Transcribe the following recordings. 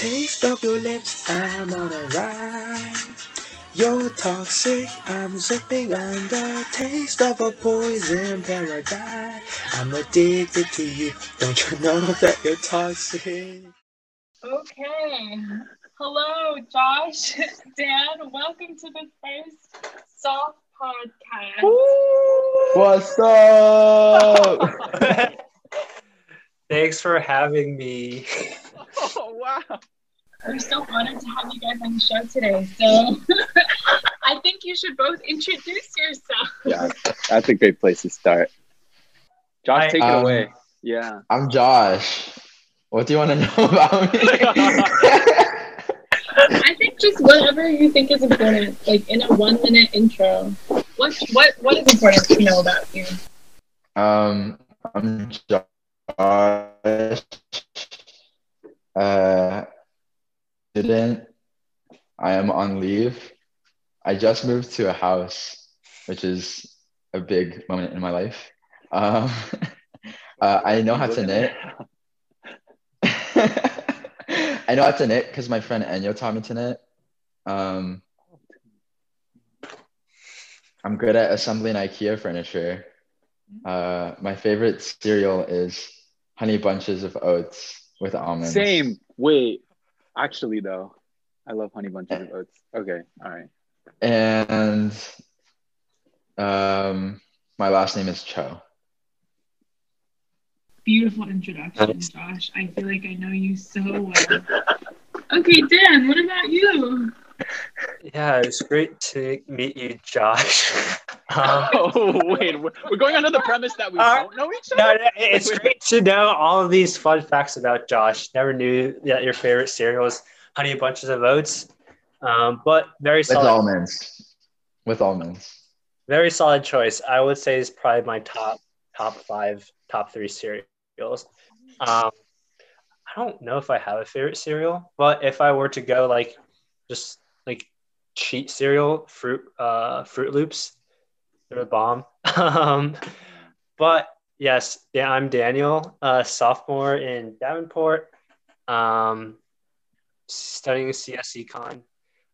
taste of your lips, I'm on a ride. You're toxic, I'm zipping on the taste of a poison paradise. I'm addicted to you, don't you know that you're toxic? Okay. Hello, Josh, Dan. Welcome to the first soft podcast. What's up? Thanks for having me. Oh wow! We're so honored to have you guys on the show today. So I think you should both introduce yourself. Yeah, that's a great place to start. Josh, I- take it Um, away. Yeah. I'm Josh. What do you want to know about me? I think just whatever you think is important, like in a one minute intro. What what what is important to know about you? um, I'm Josh. Uh, student. I am on leave. I just moved to a house, which is a big moment in my life. Um, uh, I know how to knit. I know how to knit because my friend Enyo taught me to knit. Um, I'm good at assembling IKEA furniture. Uh, my favorite cereal is Honey Bunches of Oats with almonds. Same. Wait. Actually, though, I love honey bunches of oats. Okay. All right. And um, my last name is Cho. Beautiful introduction, Josh. I feel like I know you so well. Okay, Dan, what about you? Yeah, it's great to meet you, Josh. Um, Oh wait, we're we're going under the premise that we Uh, don't know each other. no, it's great to know all of these fun facts about Josh. Never knew that your favorite cereal was Honey Bunches of Oats, um, but very solid. With almonds. With almonds. very solid choice. I would say is probably my top top five, top three cereals. Um, I don't know if I have a favorite cereal, but if I were to go like just like cheat cereal, fruit uh, Froot Loops, they're a bomb. um, but yes, yeah, I'm Daniel, uh, sophomore in Davenport, um, studying CS Econ.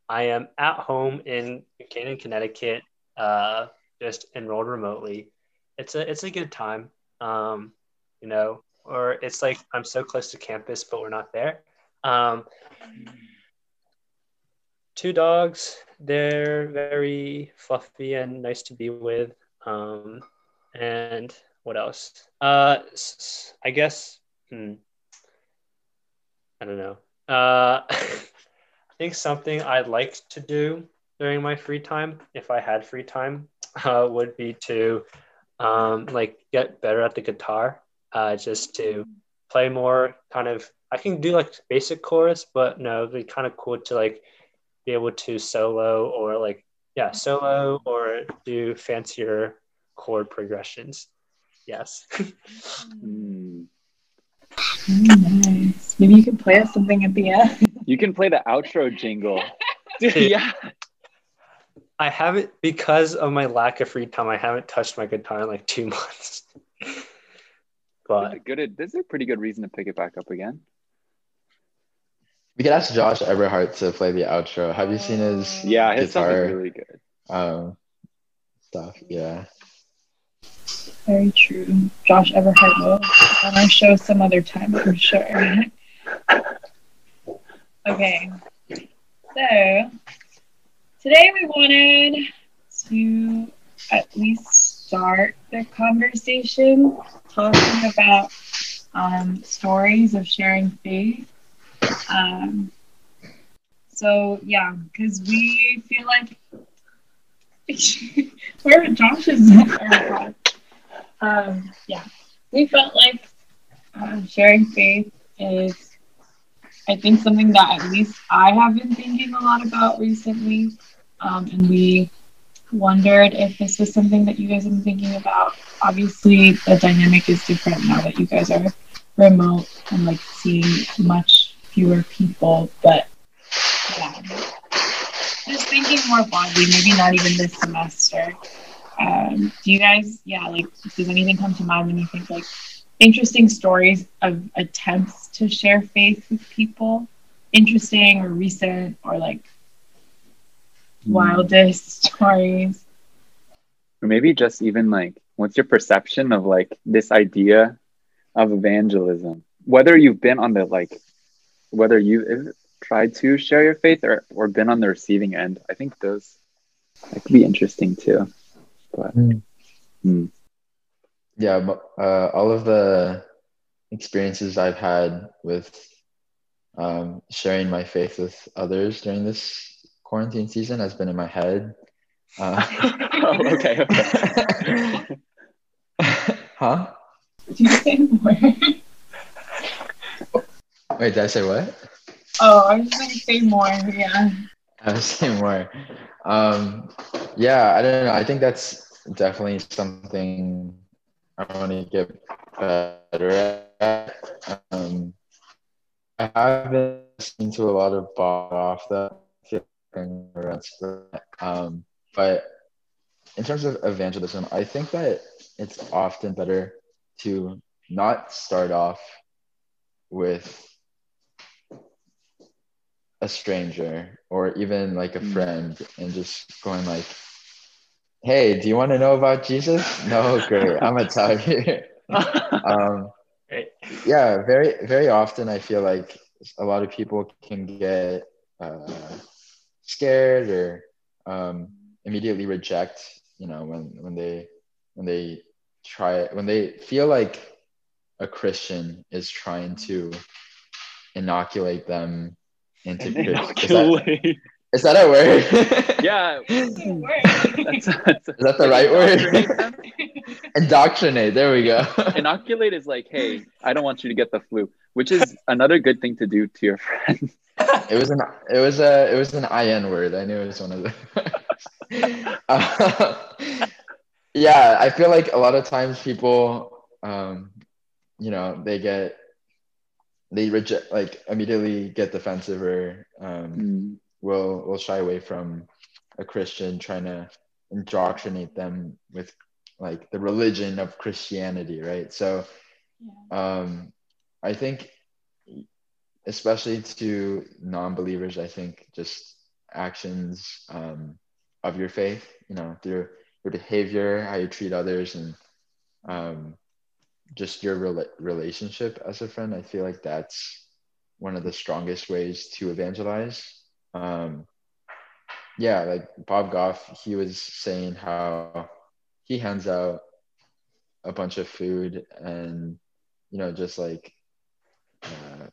I am at home in Buchanan, Connecticut, uh, just enrolled remotely. It's a it's a good time, um, you know. Or it's like I'm so close to campus, but we're not there. Um, two dogs. They're very fluffy and nice to be with. Um, and what else? Uh, I guess. Hmm, I don't know. Uh, I think something I'd like to do during my free time, if I had free time, uh, would be to um, like get better at the guitar. Uh, just to play more kind of I can do like basic chorus, but no, it'd be kind of cool to like be able to solo or like yeah, solo or do fancier chord progressions. Yes. Nice. Maybe you can play us something at the end. You can play the outro jingle. Dude, yeah. I haven't because of my lack of free time, I haven't touched my guitar in like two months. but Good. This is a pretty good reason to pick it back up again. We could ask Josh Everhart to play the outro. Have you seen his Yeah, his stuff guitar is really good. um, stuff? Yeah. Very true. Josh Everhart will on our show some other time, I'm sure. okay. So today we wanted to at least start the conversation talking about um, stories of sharing faith. Um, so yeah, because we feel like where Josh is um, yeah, we felt like um, sharing faith is, I think, something that at least I have been thinking a lot about recently. Um, and we wondered if this was something that you guys have been thinking about. Obviously, the dynamic is different now that you guys are remote and like seeing much fewer people, but yeah. Just thinking more broadly, maybe not even this semester. Um, do you guys, yeah, like, does anything come to mind when you think, like, interesting stories of attempts to share faith with people? interesting or recent or like wildest stories? Or maybe just even like, what's your perception of like this idea of evangelism? Whether you've been on the like, whether you have tried to share your faith or, or been on the receiving end, I think those that could be interesting too. But Mm. mm, yeah mo- uh, all of the experiences i've had with um, sharing my faith with others during this quarantine season has been in my head uh, oh, okay, okay. huh Did you say more? Wait did i say what? Oh, I was gonna say more. Yeah. i was saying more. Um, yeah i don't know. I think that's definitely something i want to get better at. Um, i have been listening to a lot of Bob Goff that um, but in terms of evangelism i think that it's often better to not start off with a stranger or even like a Mm. friend and just going like hey do you want to know about jesus? No great. I'm gonna tell you um, yeah very very often i feel like a lot of people can get uh, scared or um, immediately reject you know when when they when they try when they feel like a christian is trying to inoculate them into Christ- is, that, Inoculate. is that a word yeah, that's, that's, is that the right word them? indoctrinate there we go Inoculate is like, hey, I don't want you to get the flu, which is another good thing to do to your friends. It was an it was a it was an in word. I knew it was one of the. Uh, yeah, I feel like a lot of times people, um, you know, they get they reject like immediately get defensive or um, Mm, will will shy away from a Christian trying to indoctrinate them with like the religion of Christianity, right? So um, I think, especially to non-believers, I think just actions um, of your faith, you know, through your behavior, how you treat others, and um, just your rela- relationship as a friend. I feel like that's one of the strongest ways to evangelize. Um, yeah, like Bob Goff, he was saying how he hands out a bunch of food and you know just like uh,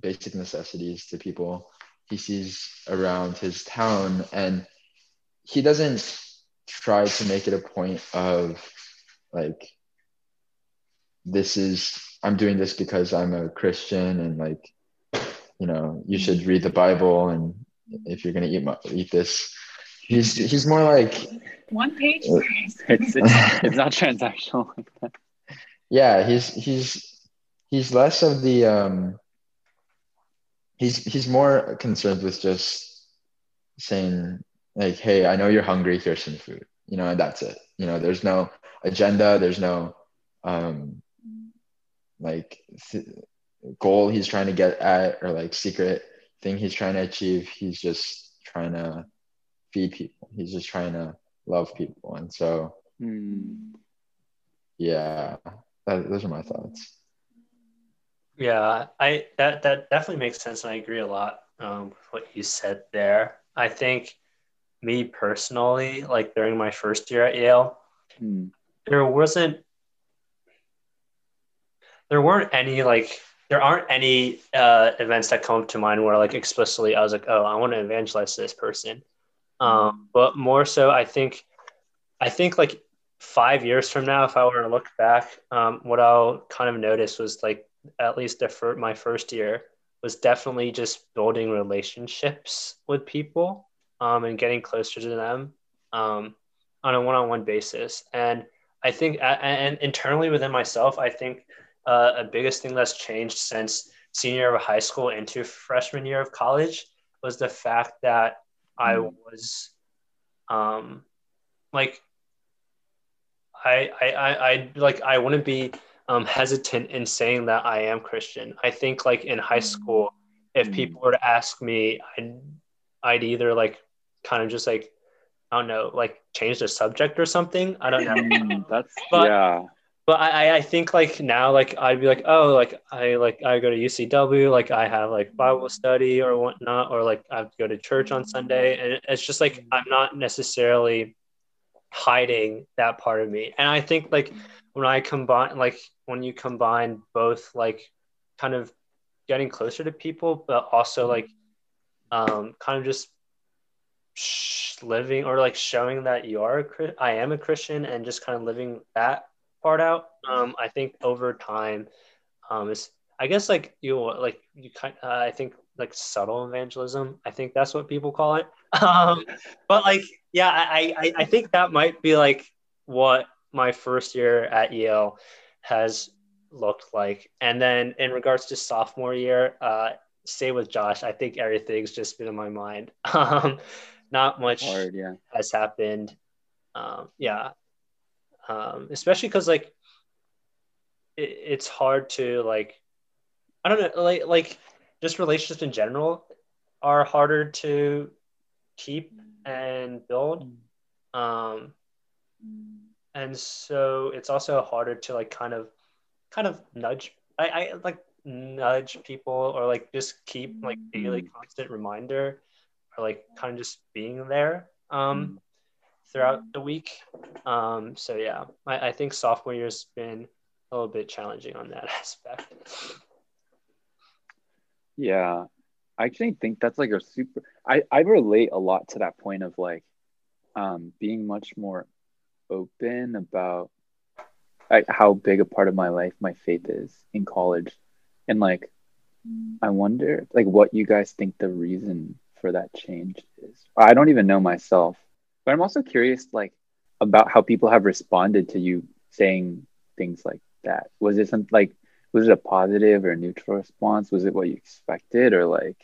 basic necessities to people he sees around his town and he doesn't try to make it a point of like this is i'm doing this because i'm a christian and like you know you should read the bible and if you're going to eat my, eat this. He's he's more like One page Uh, it's, it's it's not transactional like that. yeah he's he's he's less of the um he's he's more concerned with just saying like hey i know you're hungry here's some food. You know and that's it. You know there's no agenda there's no um like th- goal he's trying to get at or like secret thing he's trying to achieve he's just trying to feed people he's just trying to love people and so Hmm. yeah that, those are my thoughts Yeah, I that that definitely makes sense, and I agree a lot um, with what you said there. I think me personally, like during my first year at Yale, Hmm. there wasn't there weren't any like there aren't any uh, events that come to mind where like explicitly I was like, oh, I want to evangelize this person. Um, but more so, I think I think like five years from now, if I were to look back, um, what I'll kind of notice was like at least the fir- my first year was definitely just building relationships with people um, and getting closer to them um, on a one-on-one basis. And I think, and internally within myself, I think uh, a biggest thing that's changed since senior year of high school into freshman year of college was the fact that I Mm. was um, like I, I, I, I like I wouldn't be um, hesitant in saying that I am Christian. I think like in high school, if Mm. people were to ask me, I'd, I'd either like kind of just like, I don't know, like change the subject or something. I don't know. That's But- yeah. But I, I- think like now like I'd be like oh like I like I go to UCW like I have like Bible study or whatnot or like I go to church on Sunday. And it's just like I'm not necessarily hiding that part of me. And I think like when I combine like when you combine both like kind of getting closer to people but also like um kind of just sh- living or like showing that you are a I am a Christian and just kind of living that part out. Um, I think over time, um, is I guess like you like you kind uh, I think like subtle evangelism. I think that's what people call it. Um, but like yeah, I, I I think that might be like what my first year at Yale has looked like. And then in regards to sophomore year, uh, stay with Josh. I think everything's just been in my mind. Um, not much Hard, yeah. has happened. Um, yeah, um, especially because like it, it's hard to like I don't know like like just relationships in general are harder to keep and build. Um, and so it's also harder to like kind of kind of nudge I, I like nudge people or like just keep like daily constant reminder or like kind of just being there. Um throughout the week um so yeah I, I think sophomore year's been a little bit challenging on that aspect Yeah. I actually think that's like a super I, I relate a lot to that point of like um being much more open about like how big a part of my life my faith is in college. And like I wonder like what you guys think the reason for that change is. I don't even know myself. But I'm also curious like about how people have responded to you saying things like that. Was it some like was it a positive or neutral response? Was it what you expected or like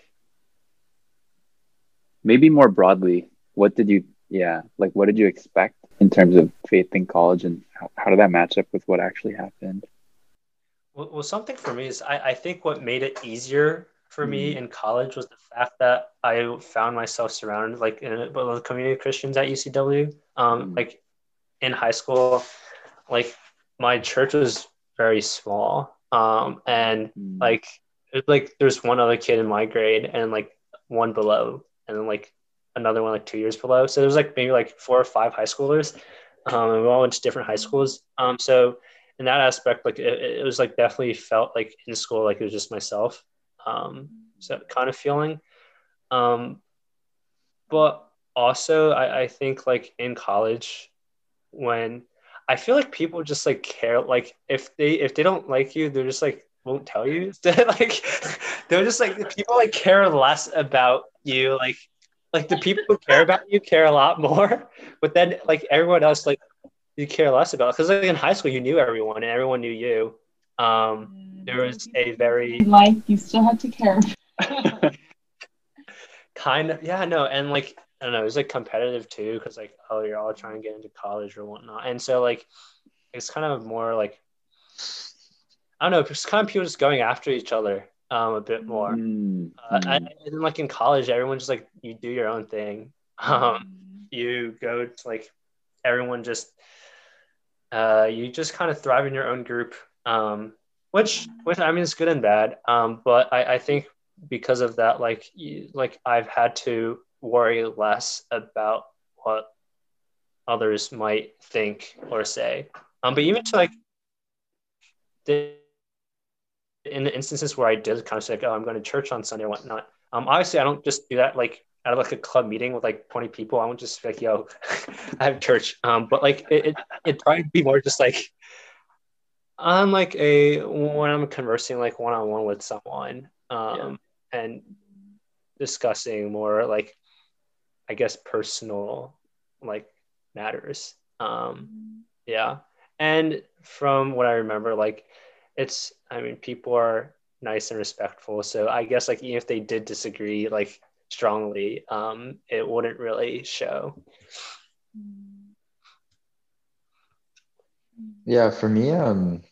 maybe more broadly, what did you yeah, like what did you expect in terms of faith in college and how, how did that match up with what actually happened? Well, well, something for me is I, I think what made it easier for me Mm. in college was the fact that I found myself surrounded like in a, community of Christians at UCW. Um, Mm. like in high school, like my church was very small. Um, and Mm. like it, like there's one other kid in my grade and like one below, and then like another one like two years below. So there's like maybe like four or five high schoolers. Um, and we all went to different high schools. Um, so in that aspect, like it, it was like definitely felt like in school, like it was just myself. Um, so kind of feeling. Um, but also, I, I think like in college, when I feel like people just like care, like if they if they don't like you, they're just like won't tell you. like they're just like people like care less about you. Like like the people who care about you care a lot more, but then like everyone else like you care less about because like in high school you knew everyone and everyone knew you. Um, there was a very In life, you still have to care. kind of yeah no and like i don't know it was like competitive too because like oh you're all trying to get into college or whatnot and so like it's kind of more like i don't know it's kind of people just going after each other um a bit more. Mm, uh, I, mm, and like in college everyone just like you do your own thing. Um you go to like everyone just uh you just kind of thrive in your own group um which which i mean it's good and bad. Um but i i think because of that like you, like i've had to worry less about what others might think or say. Um but even to like the in the instances where i did kind of say like, oh i'm going to church on sunday or whatnot um obviously i don't just do that like at like a club meeting with like 20 people. I won't just be like yo i have church. Um but like it, it it'd probably be more just like on like a when i'm conversing like one-on-one with someone um and discussing more like i guess personal like matters um yeah. And from what i remember like it's i mean people are nice and respectful so i guess like even if they did disagree like strongly um it wouldn't really show Yeah, for me, um,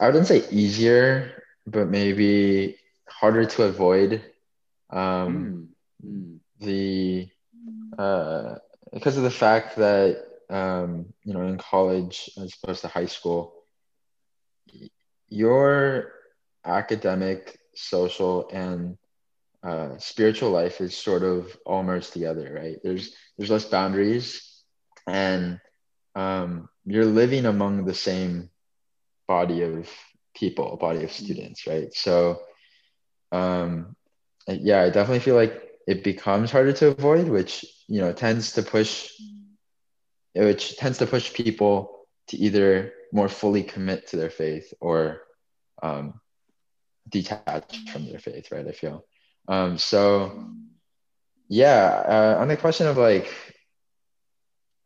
I wouldn't say easier, but maybe harder to avoid. Um, Mm, the uh, because of the fact that um, you know in college as opposed to high school, your academic, social, and uh, spiritual life is sort of all merged together, right? There's there's less boundaries, and um, you're living among the same body of people, body of students, right? So, um, yeah, I definitely feel like it becomes harder to avoid, which you know tends to push, which tends to push people to either more fully commit to their faith or um, detach from their faith, right? I feel. Um, so, yeah, uh, on the question of like,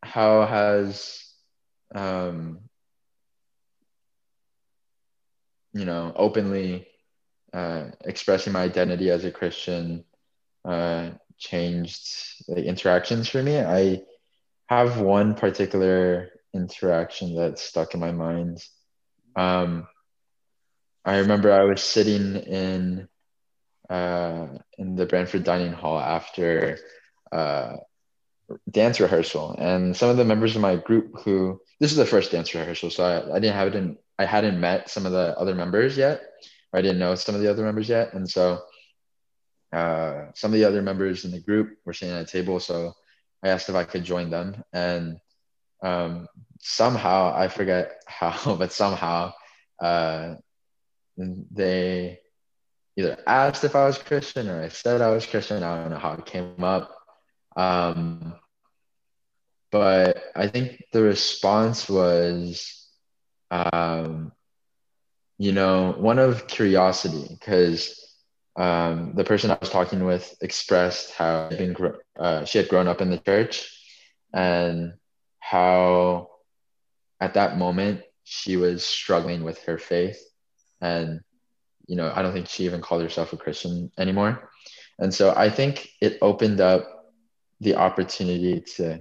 how has um, you know, openly uh, expressing my identity as a Christian uh, changed the interactions for me. I have one particular interaction that stuck in my mind. Um, I remember I was sitting in uh, in the Branford dining hall after uh, dance rehearsal, and some of the members of my group who this is the first dance rehearsal, so I, I didn't have it in I hadn't met some of the other members yet, or I didn't know some of the other members yet, and so uh, some of the other members in the group were sitting at a table. So I asked if I could join them, and um, somehow I forget how, but somehow uh, they either asked if I was Christian or I said I was Christian. I don't know how it came up. Um, but I think the response was, um, you know, one of curiosity because um, the person I was talking with expressed how uh, she had grown up in the church and how at that moment she was struggling with her faith and you know i don't think she even called herself a christian anymore. And so i think it opened up the opportunity to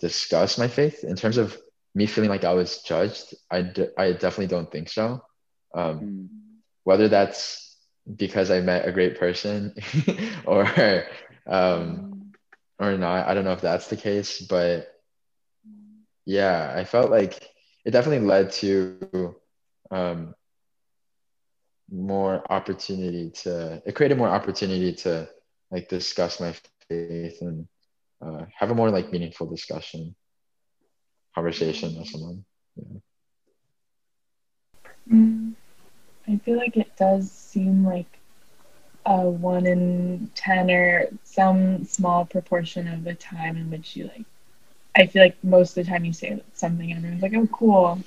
discuss my faith. In terms of me feeling like i was judged i, d- I definitely don't think so. Um, mm, whether that's because i met a great person or um, or not i don't know if that's the case but yeah i felt like it definitely led to um, more opportunity to it created more opportunity to like discuss my faith and uh, have a more like meaningful discussion conversation with someone Mm, I feel like it does seem like a one in ten or some small proportion of the time in which you like. I feel like most of the time you say something and everyone's like, "Oh, cool,"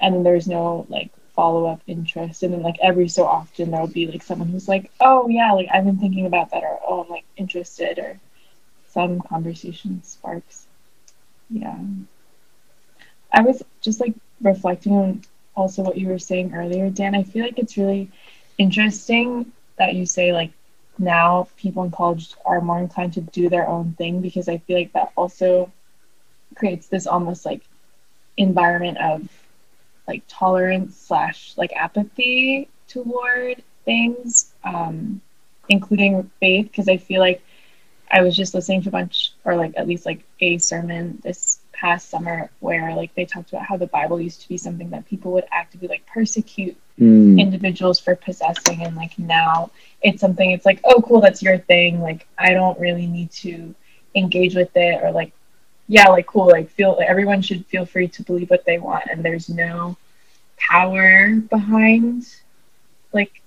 and then there's no like follow up interest, and then like every so often there'll be like someone who's like, "Oh yeah, like I've been thinking about that," or "Oh, I'm like interested," or some conversation sparks. Yeah. I was just like reflecting on also what you were saying earlier, Dan. I feel like it's really interesting that you say like now people in college are more inclined to do their own thing because I feel like that also creates this almost like environment of like tolerance slash like apathy toward things, um, including faith. Because I feel like I was just listening to a bunch, or like at least like a sermon this past summer where like they talked about how the Bible used to be something that people would actively like persecute mm, individuals for possessing and like now it's something it's like oh cool that's your thing like i don't really need to engage with it or like yeah like cool like feel like, everyone should feel free to believe what they want and there's no power behind like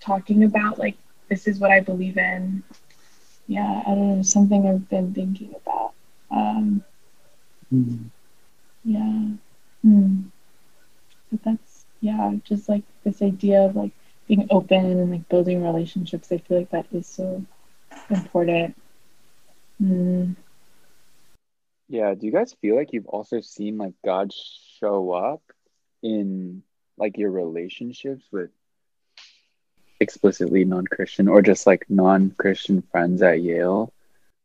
talking about like this is what i believe in yeah i don't know something i've been thinking about um mm. yeah hmm. but that's yeah just like this idea of like being open and like building relationships i feel like that is so important mm. Yeah, do you guys feel like you've also seen like God show up in like your relationships with explicitly non-Christian or just like non-Christian friends at Yale?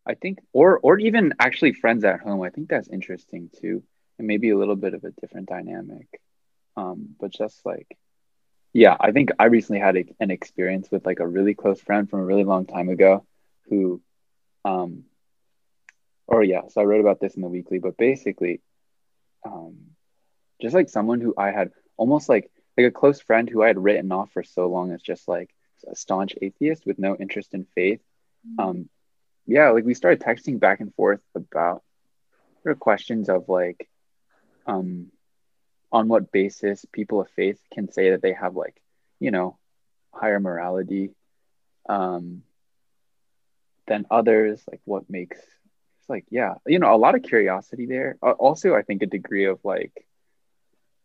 I think or or even actually friends at home. I think that's interesting too. And maybe a little bit of a different dynamic. Um, but just like yeah, I think I recently had a, an experience with like a really close friend from a really long time ago who, um, or yeah, so I wrote about this in the weekly, but basically, um, just like someone who I had almost like like a close friend who I had written off for so long as just like a staunch atheist with no interest in faith. Um, yeah, like we started texting back and forth about there are questions of like, um, on what basis people of faith can say that they have like, you know, higher morality, um, than others. Like what makes it's like yeah, you know, a lot of curiosity there. Uh, also, I think a degree of like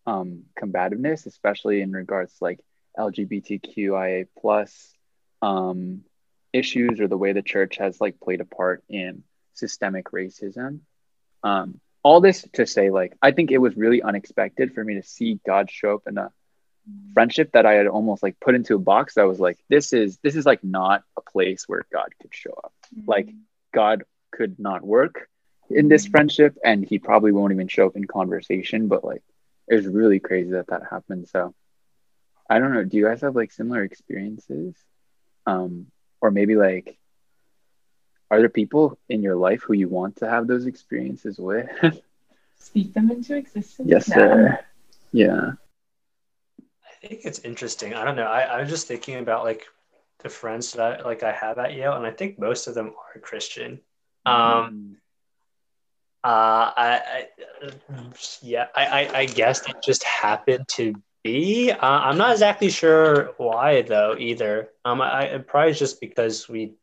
um, combativeness, especially in regards to like LGBTQIA plus um, issues or the way the church has like played a part in systemic racism. Um, all this to say, like, I think it was really unexpected for me to see God show up in a friendship that I had almost like put into a box that was like, this is this is like not a place where God could show up. Mm-hmm. Like God could not work in this friendship, and he probably won't even show up in conversation. But like, it was really crazy that that happened. So I don't know. Do you guys have like similar experiences? Um, or maybe like, are there people in your life who you want to have those experiences with? Speak them into existence. yes, now. sir. Yeah. I think it's interesting. I don't know. I, I was just thinking about like the friends that I like I have at Yale, and I think most of them are Christian. Um, uh, I, I yeah, I, I, I guess it just happened to be. Uh, I'm not exactly sure why though either. Um, I, I probably just because we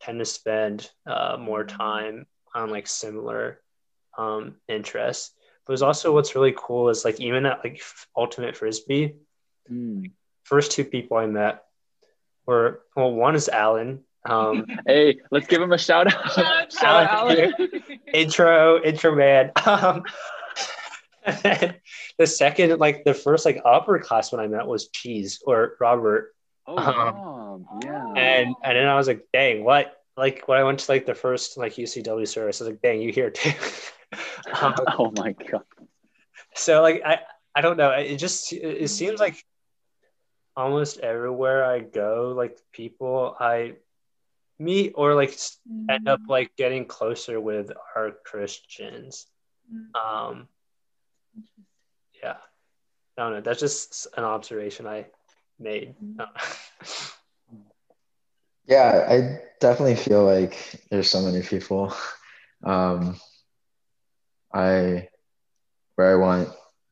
tend to spend uh, more time on like similar um interests. But it's also what's really cool is like even at like Ultimate Frisbee, Mm. first two people I met were well, one is Alan. Um, Hey, let's give him a shout out. Shout out, Alan intro, intro man. Um, the second, like the first, like upperclassman I met was Cheese or Robert, Oh, Um, yeah. and and then I was like, dang, what? Like when I went to like the first like UCW service, I was like, dang, you here too. um, oh my god. so like I I don't know. It just it it seems like almost everywhere I go, like people I meet or like s- end up like getting closer with our Christians. Um, yeah, I don't know. That's just an observation I made. Yeah, I definitely feel like there's so many people. Um, I where I want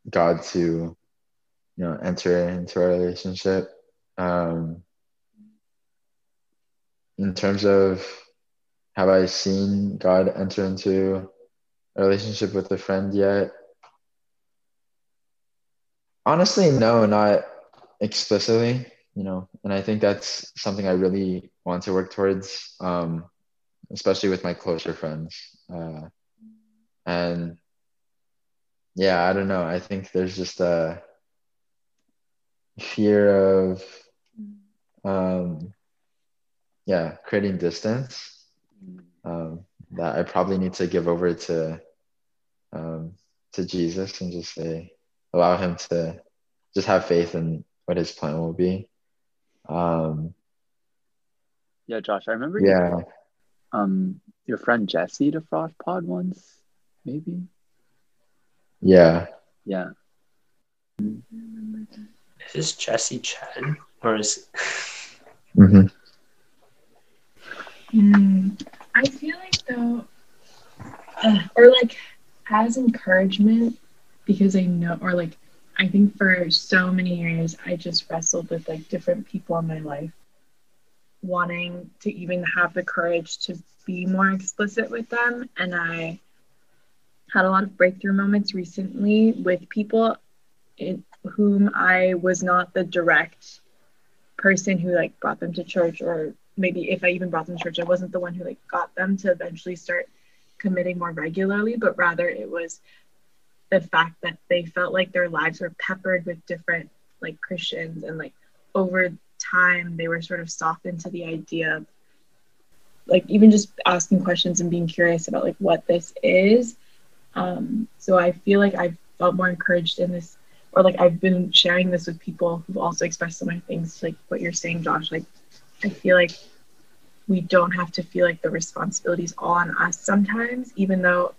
God to, you know, enter into our relationship. Um, in terms of have I seen God enter into a relationship with a friend yet? Honestly, no, not explicitly, you know, and I think that's something I really want to work towards, um, especially with my closer friends. Uh, and yeah, I don't know. I think there's just a fear of, um, yeah, creating distance um, that I probably need to give over to um, to Jesus and just say, allow Him to just have faith in what His plan will be. Um, Yeah, Josh, I remember you, yeah, um your friend Jesse to Frosh Pod once, maybe. yeah. Yeah. Is this Jesse Chen or is hmm Mm, I feel like though, uh, or like as encouragement, because I know, or like I think for so many years I just wrestled with like different people in my life, wanting to even have the courage to be more explicit with them, and I had a lot of breakthrough moments recently with people in whom I was not the direct person who like brought them to church or maybe if I even brought them to church, I wasn't the one who like got them to eventually start committing more regularly, but rather it was the fact that they felt like their lives were peppered with different like Christians and like over time they were sort of softened to the idea of like even just asking questions and being curious about like what this is. Um, so I feel like I've felt more encouraged in this or like I've been sharing this with people who've also expressed similar things, like what you're saying, Josh. Like I feel like we don't have to feel like the responsibility is all on us sometimes, even though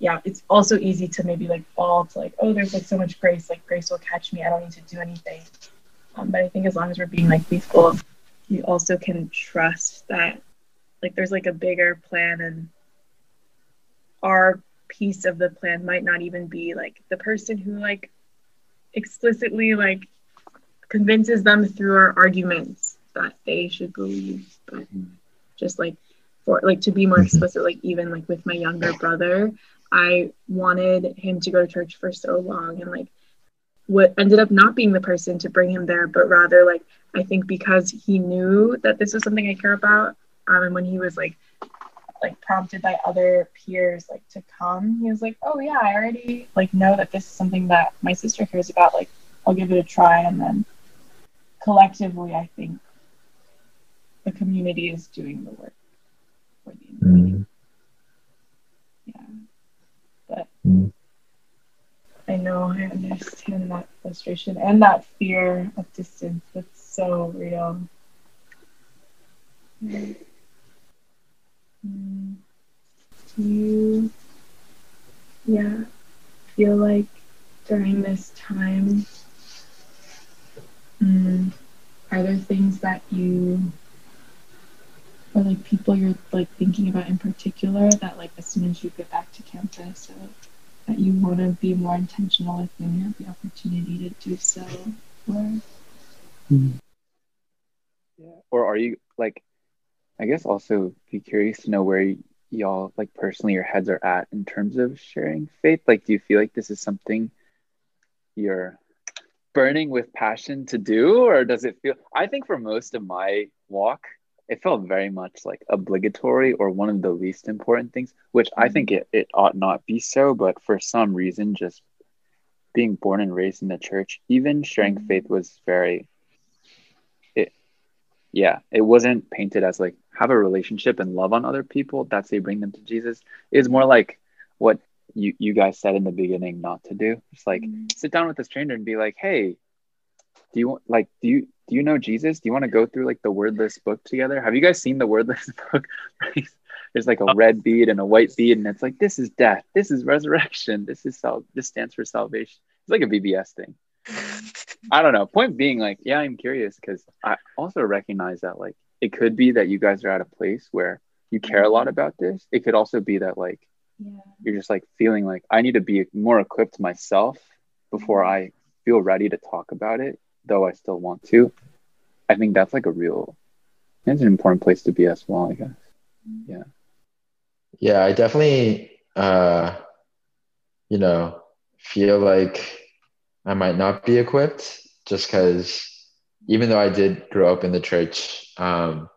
yeah, it's also easy to maybe like fall to like, oh, there's like so much grace, like grace will catch me. I don't need to do anything. Um, but I think as long as we're being like faithful, you also can trust that like there's like a bigger plan and our piece of the plan might not even be like the person who like explicitly like convinces them through our arguments that they should believe but just like for like to be more Mhm. explicit like even like with my younger brother i wanted him to go to church for so long and like what ended up not being the person to bring him there but rather like i think because he knew that this was something i care about um, and when he was like like prompted by other peers like to come he was like oh yeah i already like know that this is something that my sister cares about like i'll give it a try and then collectively i think the community is doing the work for the individual. Mm. yeah but Mm. i know i understand that frustration and that fear of distance that's so real Mm. Mm. do you yeah feel like during this time mm, are there things that you or like people you're like thinking about in particular that like as soon as you get back to campus or that you want to be more intentional with when you have the opportunity to do so or hmm. Yeah. Or are you like, I guess also be curious to know where y- y'all like personally your heads are at in terms of sharing faith. Like, do you feel like this is something you're burning with passion to do, or does it feel? I think for most of my walk, it felt very much like obligatory or one of the least important things, which I mm-hmm. think it, it ought not be so, but for some reason, just being born and raised in the church, even sharing mm-hmm. faith was very it, yeah, it wasn't painted as like have a relationship and love on other people. That's how you bring them to Jesus. It's more like what you you guys said in the beginning not to do. It's like mm-hmm. sit down with a stranger and be like, hey, do you want like do you do you know Jesus? Do you want to go through like the wordless book together? Have you guys seen the wordless book? There's like a uh, red bead and a white bead, and it's like this is death, this is resurrection, this is sal- this stands for salvation. It's like a VBS thing. I don't know. Point being, like, yeah, I'm curious because I also recognize that, like, it could be that you guys are at a place where you care a lot mm-hmm. about this. It could also be that, like, yeah you're just like feeling like I need to be more equipped myself before mm-hmm. I feel ready to talk about it, though I still want to. I think that's like a real, it's an important place to be as well, I guess. Yeah, Yeah, I definitely, uh, you know, feel like I might not be equipped just because even though I did grow up in the church, um,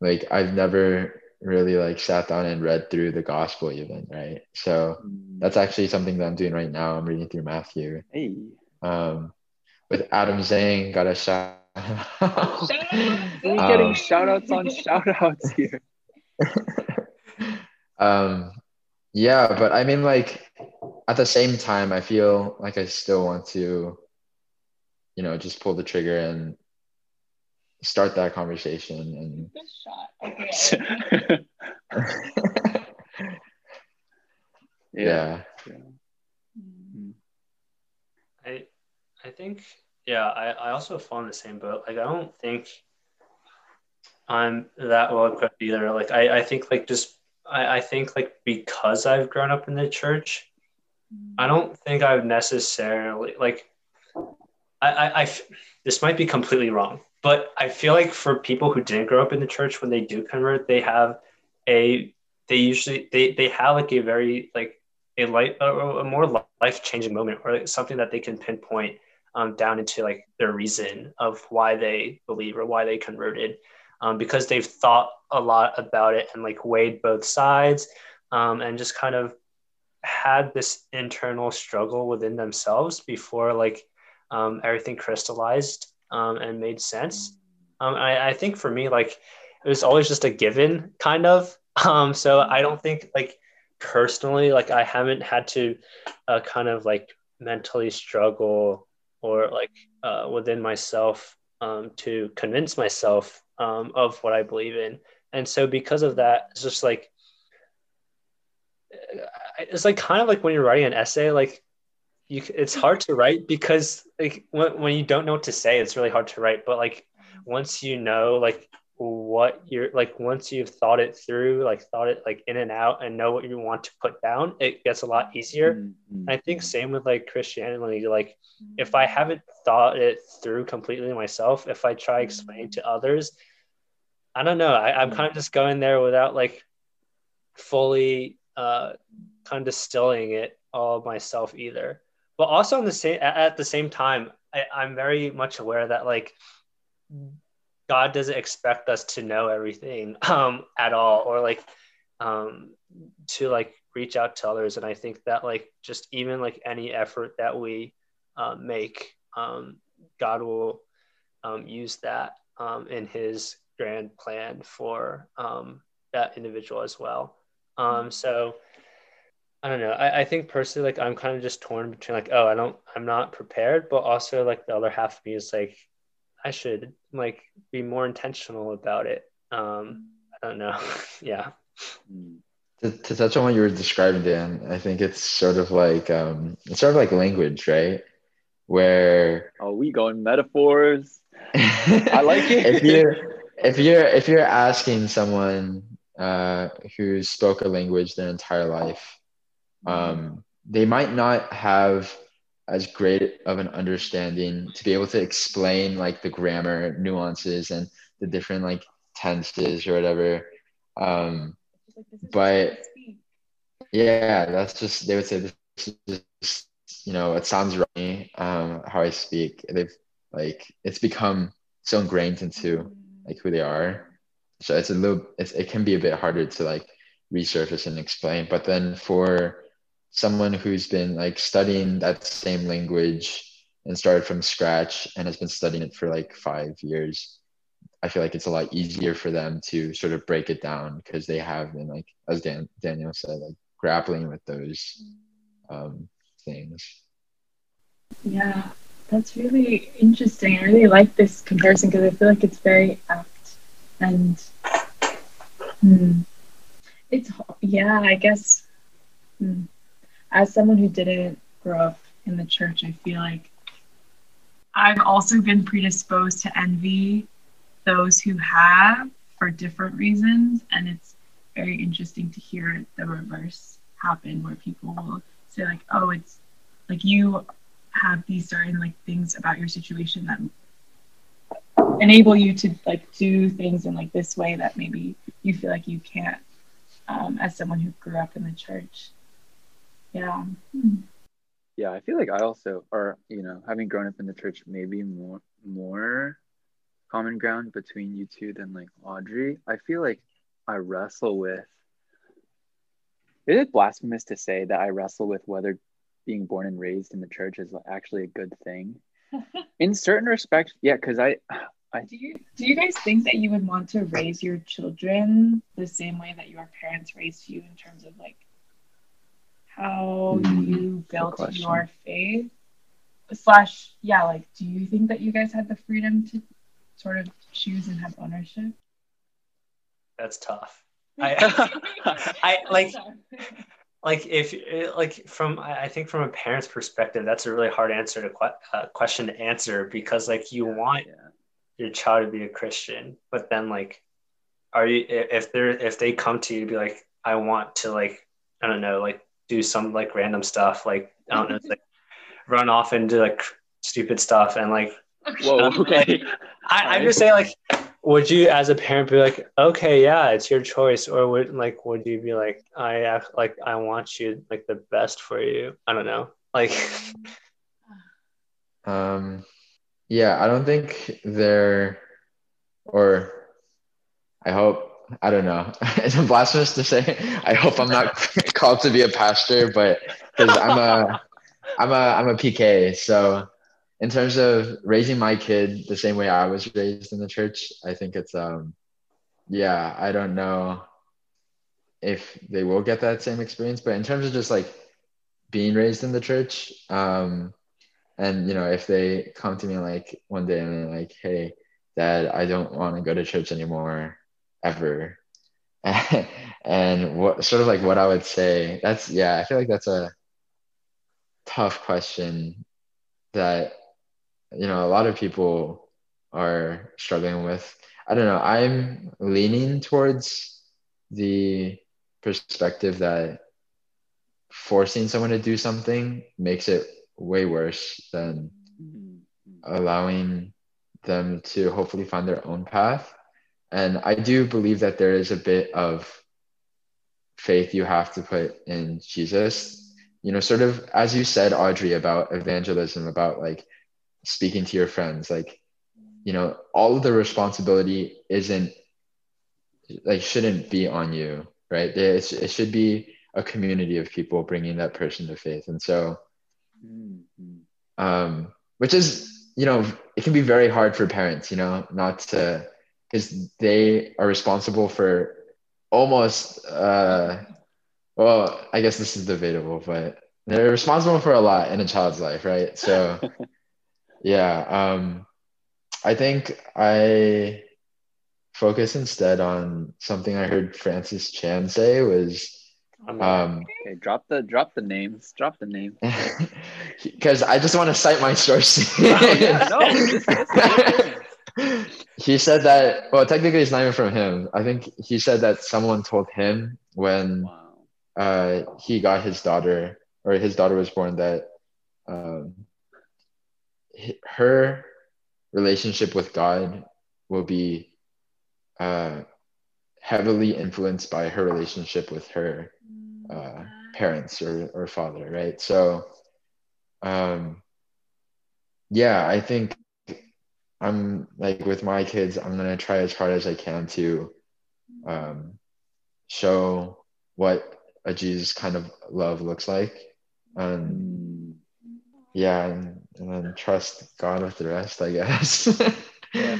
like I've never really like sat down and read through the gospel even, right? So that's actually something that I'm doing right now. I'm reading through Matthew. hey, Um, with Adam Zhang, got a shout. we're Um, getting shout outs on shout outs here. um yeah but i mean like at the same time i feel like i still want to you know just pull the trigger and start that conversation shot okay and yeah. yeah Mm. I I think yeah, I, I also fall in the same boat. Like I don't think I'm that well equipped either. Like I, I think like just I, I think like because I've grown up in the church, I mm-hmm. don't think I've necessarily like I I this might be completely wrong, but I feel like for people who didn't grow up in the church when they do convert, they have a they usually they they have like a very like a light a, a more life changing moment or like something that they can pinpoint um, down into like their reason of why they believe or why they converted um, because they've thought a lot about it and like weighed both sides um, and just kind of had this internal struggle within themselves before like um, everything crystallized um, and made sense. Um, I, I think for me, like it was always just a given kind of. Um, so I don't think like personally, like I haven't had to uh, kind of like mentally struggle or like uh, within myself um, to convince myself um, of what I believe in. And so because of that, it's just like it's like kind of like when you're writing an essay, like you it's hard to write because like when, when you don't know what to say, it's really hard to write. But like once you know like what you're like once you've thought it through like thought it like in and out and know what you want to put down it gets a lot easier. Mm-hmm. i think same with like christianity like if i haven't thought it through completely myself if i try explaining to others i don't know. I, i'm kind of just going there without like fully uh kind of distilling it all myself either. But also on the same at, at the same time I, i'm very much aware that like God doesn't expect us to know everything um, at all, or like um, to like reach out to others. And I think that like just even like any effort that we uh, make, um, God will um, use that um, in His grand plan for um, that individual as well. Um, so I don't know. I, I think personally, like I'm kind of just torn between like, oh, I don't, I'm not prepared, but also like the other half of me is like, I should like be more intentional about it. Um, I don't know. yeah. To, to touch on what you were describing, Dan, I think it's sort of like um, it's sort of like language, right? Where are we going metaphors. I like it. if you're if you're if you're asking someone uh, who spoke a language their entire life, um, they might not have as great of an understanding to be able to explain like the grammar nuances and the different like tenses or whatever. Um, But- yeah, that's just they would say this is you know it sounds right um, how I speak. They've like it's become so ingrained into like who they are. So it's a little it's, it can be a bit harder to like resurface and explain. But then for someone who's been like studying that same language and started from scratch and has been studying it for like five years, I feel like it's a lot easier for them to sort of break it down because they have been like, as Dan, Daniel said, like grappling with those um, things. Yeah, that's really interesting. I really like this comparison because I feel like it's very apt and hmm, it's yeah. I guess hmm, as someone who didn't grow up in the church, I feel like I've also been predisposed to envy those who have for different reasons, and it's very interesting to hear the reverse happen, where people will say like, "Oh, it's like you have these certain like things about your situation that enable you to like do things in like this way that maybe you feel like you can't um, as someone who grew up in the church yeah Yeah, I feel like I also, or you know, having grown up in the church, maybe more more common ground between you two than like Audrey. I feel like I wrestle with. Is it blasphemous to say that I wrestle with whether being born and raised in the church is actually a good thing? In certain respects, yeah, because I, I do you do you guys think that you would want to raise your children the same way that your parents raised you in terms of like how Hmm, you built your faith slash yeah like do you think that you guys had the freedom to sort of choose and have ownership That's tough. I, I like like if like from I I think from a parent's perspective, that's a really hard answer to que- uh, question to answer because like you want yeah. your child to be a Christian, but then like, are you if they're if they come to you to be like, I want to like I don't know like do some like random stuff like I don't know like run off and do like stupid stuff and like Whoa. Okay. I, I'm just saying, like, would you, as a parent, be like, okay, yeah, it's your choice, or would like, would you be like, I act like I want you like the best for you? I don't know, like, Um, yeah, I don't think they're, or I hope, I don't know. It's a blasphemous to say. I hope I'm not called to be a pastor, but because I'm a, I'm a, I'm a PK. So in terms of raising my kid the same way I was raised in the church, I think it's, um, yeah, I don't know if they will get that same experience, but in terms of just like being raised in the church. Um, and you know, if they come to me like one day and they're like, "Hey, Dad, I don't want to go to church anymore, ever," and what sort of like what I would say, that's yeah, I feel like that's a tough question that you know a lot of people are struggling with. I don't know. I'm leaning towards the perspective that forcing someone to do something makes it way worse than mm-hmm. allowing them to hopefully find their own path. And I do believe that there is a bit of faith you have to put in Jesus. You know, sort of as you said, Audrey, about evangelism, about like speaking to your friends, like, you know, all of the responsibility isn't like shouldn't be on you, right? It, it should be a community of people bringing that person to faith. And so, Mm-hmm. Um, which is, you know, it can be very hard for parents, you know, not to, because they are responsible for almost, uh, well, I guess this is debatable, but they're responsible for a lot in a child's life, right? So, yeah, um, I think I focus instead on something I heard Francis Chan say was um, okay, drop the drop the names. Drop the name. Because I just want to cite my source. oh, yeah, no, he said that. Well, technically, it's not even from him. I think he said that someone told him when wow. uh, he got his daughter, or his daughter was born, that um, her relationship with God will be uh, heavily influenced by her relationship with her uh, parents or, or father, right? So, um, yeah, I think I'm like with my kids, I'm gonna try as hard as I can to um, show what a Jesus kind of love looks like. And yeah, and, and then trust God with the rest, I guess. yeah.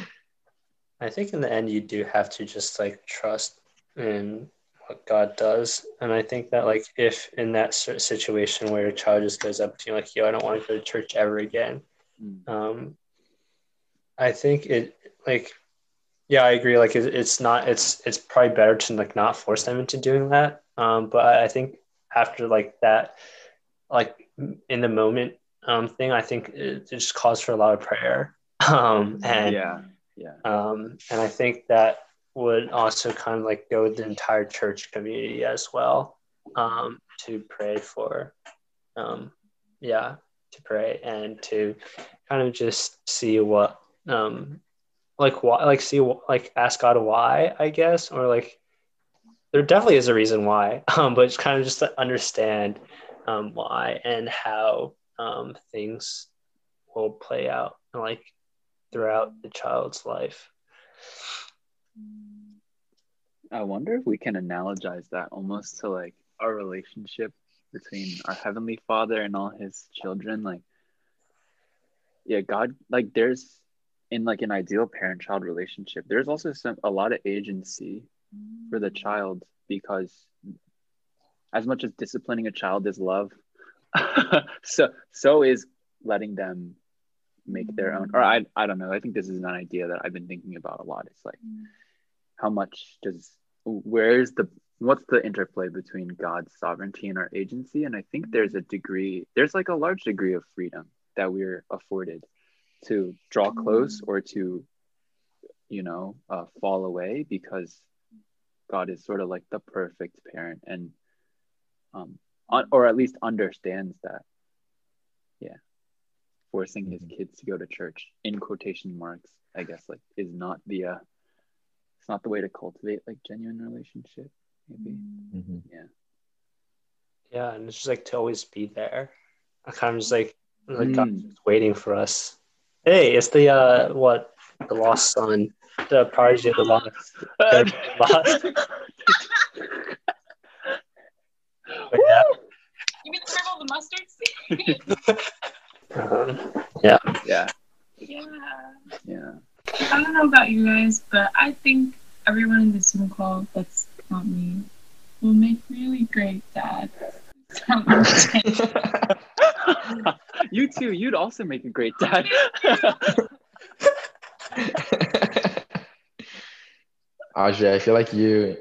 I think in the end, you do have to just like trust in what God does. And I think that like if in that situation where your child just goes up to you like, yo, I don't want to go to church ever again. Mm. Um, I think it like, yeah, I agree. Like it, it's not, it's, it's probably better to like not force them into doing that. Um, but I think after like that, like in the moment um, thing, I think it, it just calls for a lot of prayer. Um, and yeah, yeah. Um, and I think that would also kind of like go with the entire church community as well um, to pray for, um, yeah, to pray and to kind of just see what, um, like why, like see like ask God why, I guess, or like there definitely is a reason why, um, but it's kind of just to understand um, why and how um, things will play out like throughout the child's life. I wonder if we can analogize that almost to like our relationship between our heavenly Father and all his children. Like, yeah, God, like there's in like an ideal parent-child relationship, there's also some a lot of agency for the mm. child because as much as disciplining a child is love, so so is letting them make their own or I mm. I don't know. I think this is an idea that I've been thinking about a lot. It's like mm. how much does where's the what's the interplay between God's sovereignty and our agency? And I think there's a degree, there's like a large degree of freedom that we're afforded to draw close or to, you know, uh, fall away because God is sort of like the perfect parent and, um, un- or at least understands that. Yeah. Forcing his mm-hmm. kids to go to church in quotation marks, I guess, like is not the, uh, it's not the way to cultivate like genuine relationship maybe mm-hmm. yeah yeah and it's just like to always be there i kind of just like like mm. just waiting for us hey it's the uh what the lost son the prodigy of the lost, the lost. yeah. You mean the purple the mustard seed? um, yeah. Yeah. Yeah. Yeah. I don't know about you guys, but I think everyone in the Zoom call that's not me will make really great dads. you too. You'd also make a great dad. Audrey, I feel like you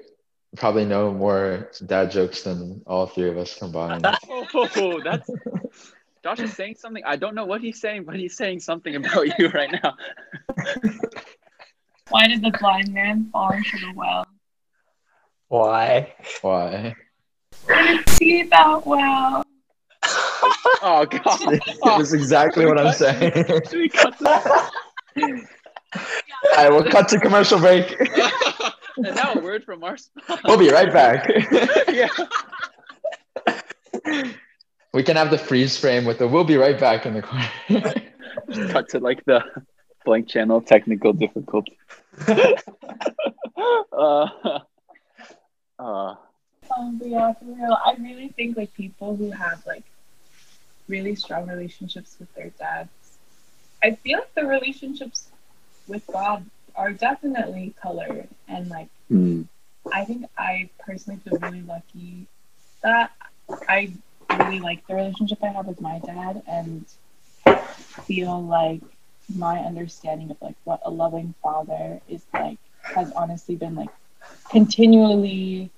probably know more dad jokes than all three of us combined. oh, that's Josh is saying something. I don't know what he's saying, but he's saying something about you right now. Why did the blind man fall into the well? Why? Why? Didn't see that well. Oh god. That's exactly what I'm saying. Should we cut that? All right, we'll cut to commercial break. and now a word from our sponsor. We'll be right back. yeah. We can have the freeze frame with the "We'll be right back" in the corner. Just cut to like the blank channel technical difficulty. uh, uh, Um, but yeah, for real, I really think like people who have like really strong relationships with their dads, I feel like the relationships with God are definitely colored, and like hmm. I think I personally feel really lucky that I really like the relationship I have with my dad, and feel like my understanding of like what a loving father is like has honestly been like continually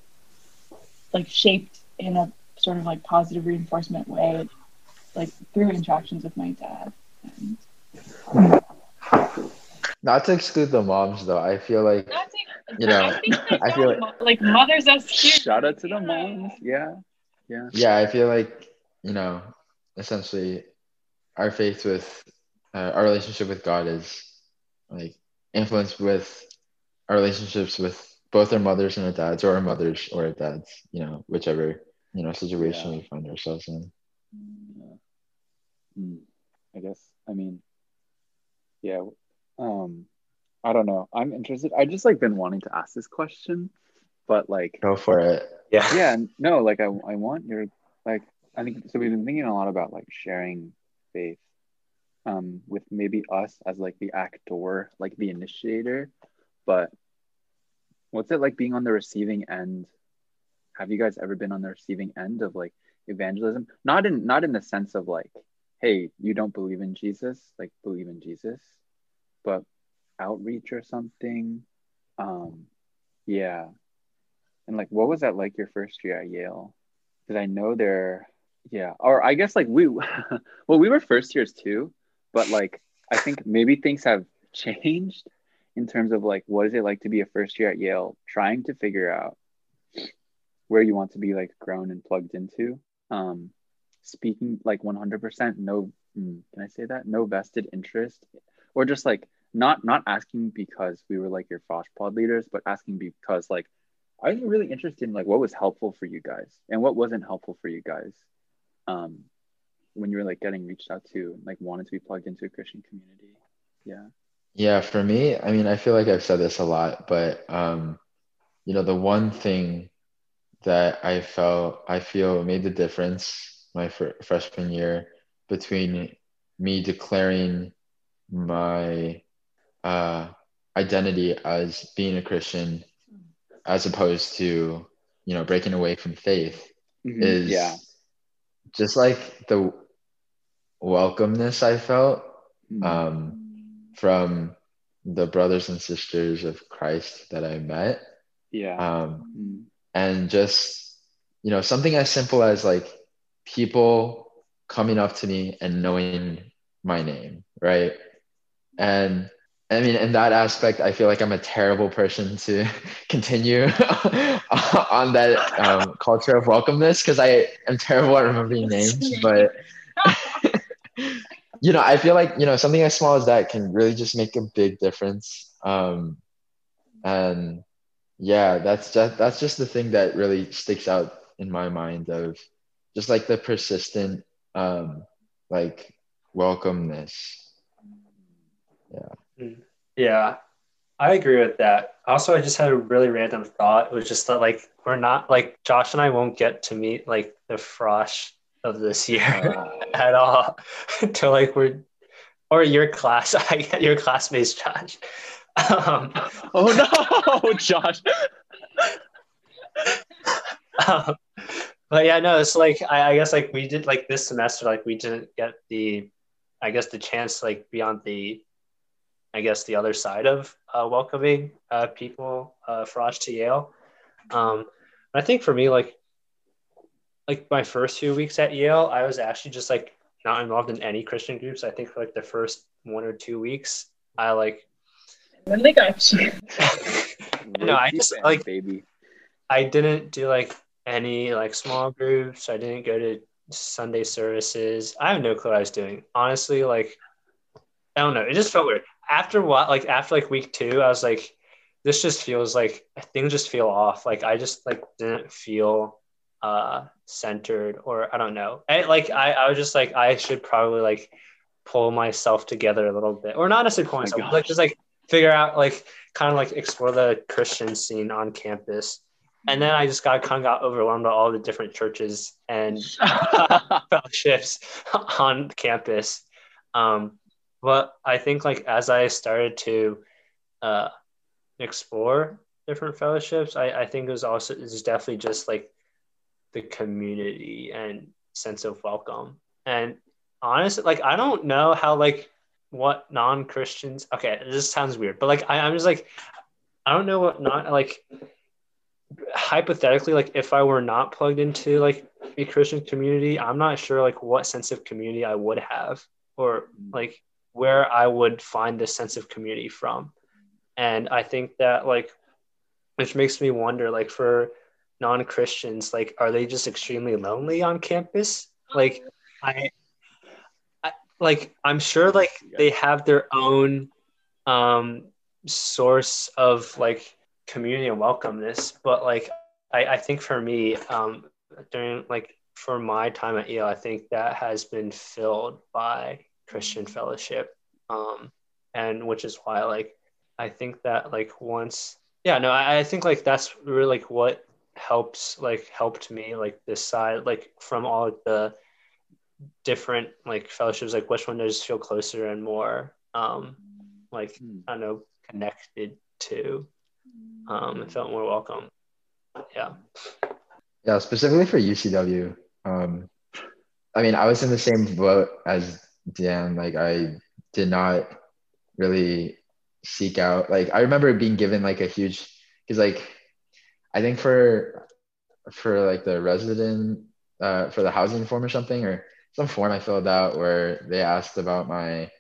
like shaped in a sort of like positive reinforcement way, like through interactions with my dad. And Not to exclude the moms, though. I feel like to- You know, I think like, I feel mo- like mothers as kids. Shout out to the moms. Yeah. Yeah. yeah i feel like you know essentially our faith with uh, our relationship with god is like influenced with our relationships with both our mothers and our dads or our mothers or our dads you know whichever you know situation Yeah. we find ourselves in Yeah. Hmm. I guess. I mean, yeah. Um, I don't know. I'm interested. I just like been wanting to ask this question, but like, go for it Yeah. yeah, no, like I, I want your like. I think so. We've been thinking a lot about like sharing faith, um, with maybe us as like the actor, like the initiator, but what's it like being on the receiving end? Have you guys ever been on the receiving end of like evangelism? Not in not in the sense of like, hey, you don't believe in Jesus, like believe in Jesus, but outreach or something. Um, yeah. And like, what was that like your first year at Yale? Because I know there, yeah, or I guess like we, well, we were first years too, but like I think maybe things have changed in terms of like what is it like to be a first year at Yale, trying to figure out where you want to be like grown and plugged into. Um, speaking like 100% no, mm, can I say that? No vested interest, or just like not not asking because we were like your Frosh pod leaders, but asking because like I was really interested in like what was helpful for you guys and what wasn't helpful for you guys um, when you were like getting reached out to like wanted to be plugged into a Christian community. Yeah. Yeah, for me, I mean, I feel like I've said this a lot, but um, you know, the one thing that I felt I feel made the difference my fr- freshman year between me declaring my uh, identity as being a Christian as opposed to you know breaking away from faith Mhm. is yeah. just like the welcomeness I felt Mhm. um, from the brothers and sisters of Christ that I met. yeah. Um, Mm. and just, you know, something as simple as like people coming up to me and knowing my name, right? And I mean, in that aspect, I feel like I'm a terrible person to continue on that um, culture of welcomeness because I am terrible at remembering names. But you know, I feel like you know something as small as that can really just make a big difference. Um, and yeah, that's just that's just the thing that really sticks out in my mind of just like the persistent um, like welcomeness. Yeah, Yeah. I agree with that. Also, I just had a really random thought. It was just that like we're not like Josh and I won't get to meet like the frosh of this year Uh, at all to like we're or your class. I get your classmates, Josh. Um, oh no, Josh. um, but yeah, no, it's like I, I guess like we did like this semester, like we didn't get the, I guess the chance like beyond the, I guess the other side of uh, welcoming uh, people uh, Frosh to Yale. Um, I think for me, like, like my first few weeks at Yale, I was actually just like not involved in any Christian groups. I think for like the first one or two weeks, I like. Then they got you. no, I just like baby. I didn't do like any like small groups. I didn't go to Sunday services. I have no clue what I was doing. Honestly, like I don't know. It just felt weird. After what like after like week two, I was like, this just feels like things just feel off. Like I just like didn't feel uh centered or I don't know. I, like I, I was just like I should probably like pull myself together a little bit. Or not necessarily pull Oh my myself, but, like just like figure out like kind of like explore the Christian scene on campus. And then I just got kind of got overwhelmed by all the different churches and fellowships on campus. Um, but I think like as I started to uh, explore different fellowships, I, I think it was also it's definitely just like the community and sense of welcome. And honestly, like I don't know how like what non Christians. Okay, this sounds weird, but like I, I'm just like I don't know what not like hypothetically like if I were not plugged into like a Christian community, I'm not sure like what sense of community I would have or like where I would find this sense of community from. And I think that like which makes me wonder like for non-Christians, like are they just extremely lonely on campus? Like I, I like I'm sure like they have their own um source of like community and welcomeness, but like I, I think for me, um during like for my time at Yale, I think that has been filled by Christian fellowship. Um and which is why like I think that like once yeah, no, I, I think like that's really like what helps like helped me like decide like from all the different like fellowships like which one does feel closer and more um like Hmm. I don't know connected to um and felt more welcome yeah Yeah, specifically for UCW. Um, I mean, I was in the same boat as Dan. Like, I did not really seek out. Like, I remember being given like a huge, because like, I think for for like the resident, uh, for the housing form or something, or some form I filled out where they asked about my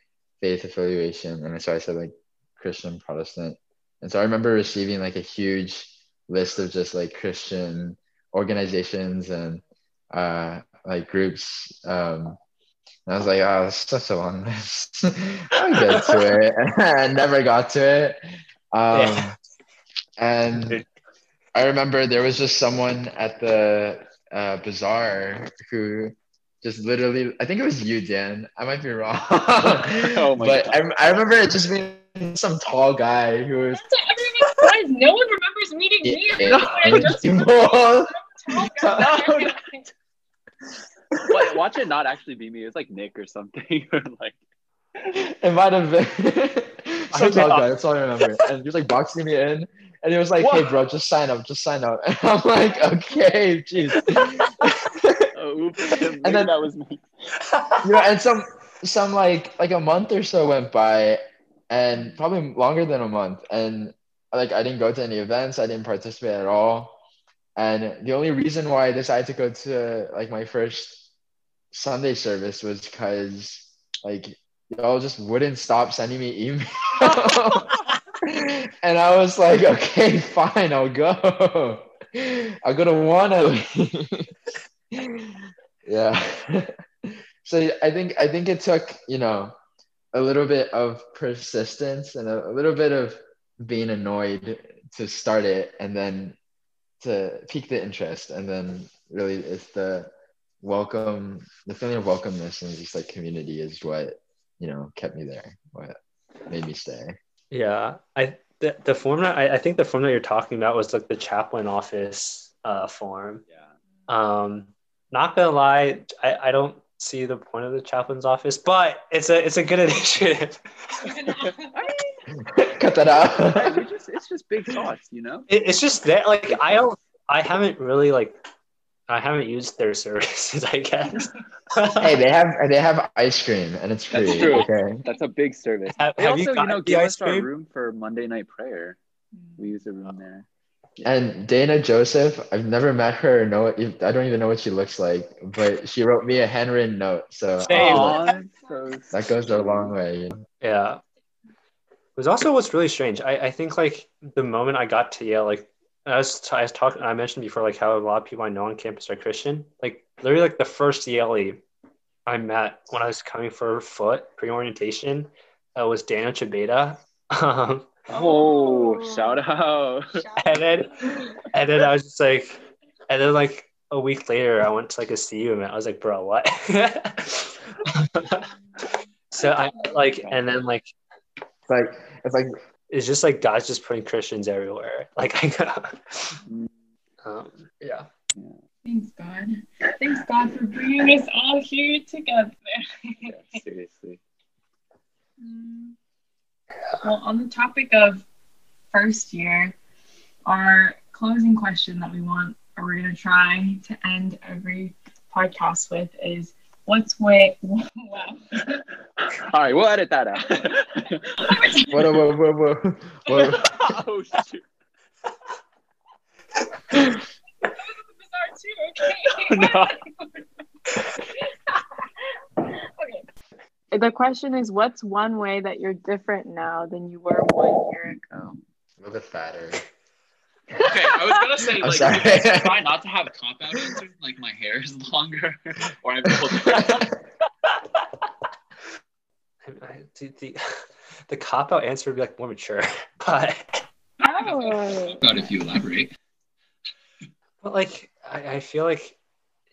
faith affiliation, and so I said like Christian Protestant, and so I remember receiving like a huge list of just like Christian organizations and uh, like groups. Um, and I was like, oh, it's such a long list. I'll get to it. I never got to it. Um, Yeah. And I remember there was just someone at the uh, bazaar who just literally, I think it was you, Dan. I might be wrong. Oh my but God. I, I remember it just being some tall guy who was That's what everyone says. No one remembers meeting me. Everyone just Well, tall guy. Wa- Watch it not actually be me. It was like Nick or something. or like it might have been some Okay. tall guy. That's all I remember. And he was like boxing me in, and it was like, "Hey, bro, just sign up, just sign up." And I'm like, "Okay, jeez." oh, maybe then- that was me. you know, and some some like like a month or so went by, and probably longer than a month, and like I didn't go to any events, I didn't participate at all, and the only reason why I decided to go to like my first Sunday service was because like y'all just wouldn't stop sending me email. And I was like, okay, fine, I'll go. I'll go to one at least. yeah. so I think I think it took, you know, a little bit of persistence and a, a little bit of being annoyed to start it and then to pique the interest and then really it's the welcome the feeling of welcomeness and just like community is what you know kept me there what made me stay yeah I the, the form that I, I think the form that you're talking about was like the chaplain office uh form. Yeah. um not gonna lie I, I don't see the point of the chaplain's office but it's a it's a good initiative. Cut that Hey, out just, it's just big thoughts, you know? it, it's just that like i don't i haven't really like I haven't used their services, I guess. Hey, they have they have ice cream and it's free. That's true. Okay. That's a big service. Have- They have also, you you, know, the give ice us our cream? room for Monday night prayer. We use a room oh. there. And Dana Joseph, I've never met her or know it. I don't even know what she looks like, but she wrote me a handwritten note. So Same. Aw, so that goes a long way. you know? Yeah. It was also what's really strange. I, I think like the moment I got to Yale, like I was, I was talking, I mentioned before, like how a lot of people I know on campus are Christian. Like literally, like the first Yale I met when I was coming for foot pre orientation uh, was Daniel Chabeta. Um, Oh, shout out. and then, and then I was just like, and then like a week later, I went to like a CU event. I was like, bro, what? so I like, and then like It's like it's like it's just like God's just putting Christians everywhere. Like I um, yeah. Thanks, God. Thanks, God, for bringing us all here together. Yeah, seriously. Mm. well, on the topic of first year, our closing question that we want, or we're going to try to end every podcast with is what's way, wow. All right, we'll edit that out. whoa, whoa, whoa, whoa, whoa. oh shoot! Bizarre too, okay. No. okay. The question is, what's one way that you're different now than you were one year ago? A little bit fatter. Okay, I was gonna say I'm like sorry. you guys try not to have cop out answers like my hair is longer or I'm older. I- I- The, the, the cop out answer would be like more mature, but Oh. Cop if you elaborate. but like I, I feel like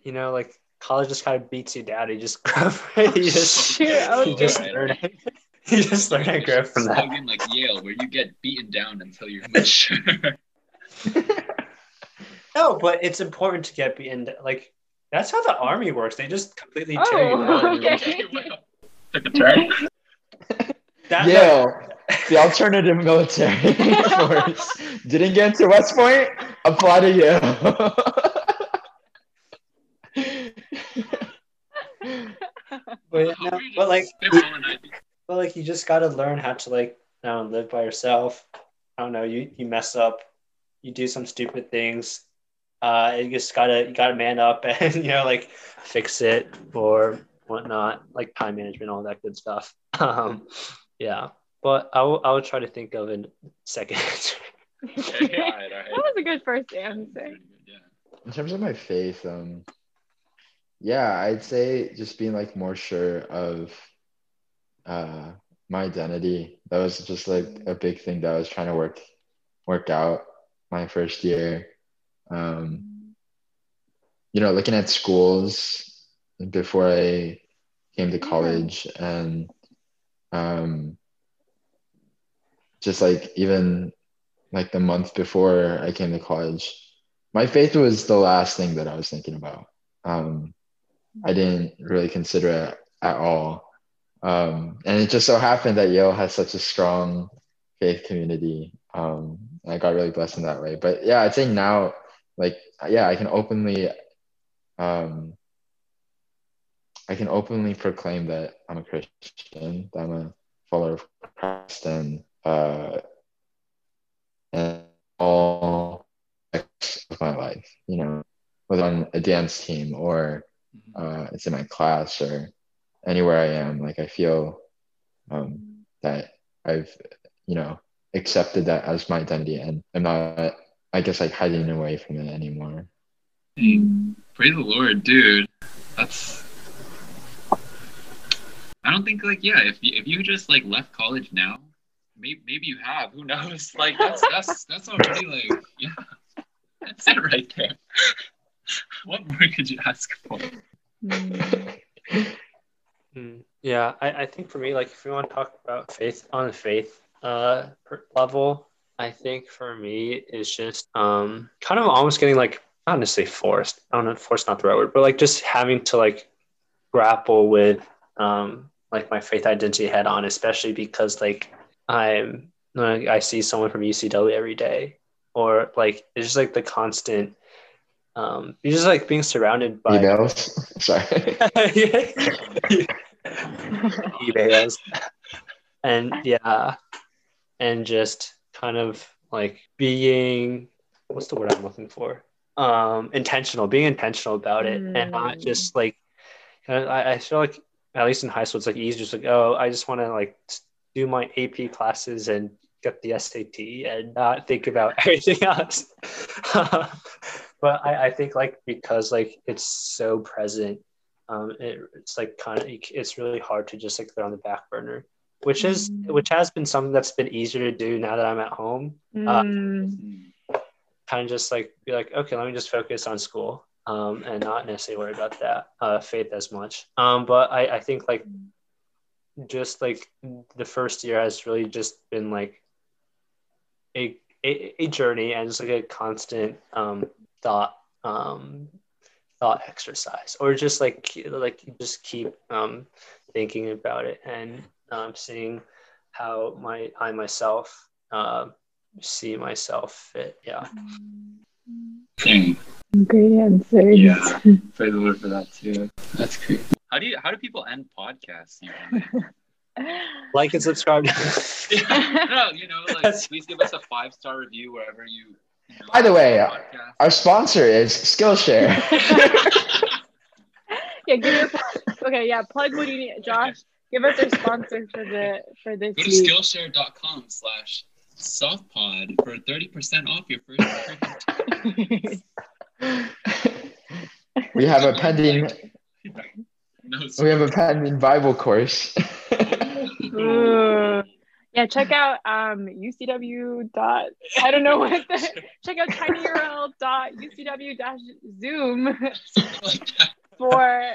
you know like college just kind of beats you down. You just grow. you just Shoot, you just okay. learn. You just learn and grow from that. Slug in like Yale where you get beaten down until you're mature. No, but it's important to get beaten. Like that's how the army works. They just completely oh, tear you Oh, down. okay. Took a turn. That, Yale, the alternative military force. Didn't get into West Point, apply to Yale. but, no, you but like, but like, you just got to learn how to like, I live by yourself. I don't know. You you mess up, you do some stupid things. Uh, you just gotta you gotta man up and you know like fix it or whatnot, like time management, all that good stuff. Um, yeah, but I will I will try to think of a second answer. Okay, all right, all right. That was a good first answer. Pretty good, yeah. In terms of my faith, um, yeah, I'd say just being like more sure of uh my identity. That was just like a big thing that I was trying to work work out my first year. Um, you know, looking at schools before I came to college and um just like even like the month before I came to college, my faith was the last thing that I was thinking about. Um, I didn't really consider it at all. Um, and it just so happened that Yale has such a strong faith community. Um, I got really blessed in that way. But yeah, I'd say now, like, yeah, I can openly, um, I can openly proclaim that I'm a Christian, that I'm a follower of Christ, and uh, and all of my life, you know, whether on a dance team or uh, it's in my class or anywhere I am, like I feel um, that I've, you know, accepted that as my identity and I'm not, I guess, like hiding away from it anymore. Hey, praise the Lord, dude. That's. I don't think like yeah. If you if you just like left college now, maybe maybe you have. Who knows? Like that's that's that's already like yeah. That's it right there. what more could you ask for? Mm, yeah, I, I think for me, like if we want to talk about faith on faith uh level, I think for me is just um kind of almost getting like not necessarily forced. I don't know, forced not the right word, but like just having to like grapple with um like my faith identity head on, especially because like I'm like I see someone from UCW every day, or like it's just like the constant um, you're just like being surrounded by Emails. Sorry. emails and yeah and just kind of like being what's the word i'm looking for? Um intentional being intentional about it and not Mm. just like I, I feel like at least in high school it's like easy just like oh i just want to like do my ap classes and get the sat and not think about everything else. But I, I think like because like it's so present um it, it's like kind of it's really hard to just like put on the back burner which is Mm. which has been something that's been easier to do now that i'm at home Uh, Mm. kind of just like be like okay let me just focus on school um and not necessarily worry about that uh faith as much um but i i think like just like the first year has really just been like a a, a journey and just like a constant um thought um thought exercise or just like like you just keep um thinking about it and um seeing how my i myself uh, see myself fit yeah Dang. Great answer. Yeah. Praise the Lord for that too. That's great. How do you how do people end podcasts? usually? like and subscribe no, you know, like That's- please give us a five star review wherever you. you By the way, podcast. Our sponsor is Skillshare. yeah, give your plug. Okay, yeah, plug what you need, Josh. Give us our sponsor for the for this Go to week. Skillshare.com slash softpod for 30% off your first we have a pending No, we have a pending Bible course. Yeah, check out um UCW dot I don't know what the check out tinyurl dot UCW dash Zoom something like that. for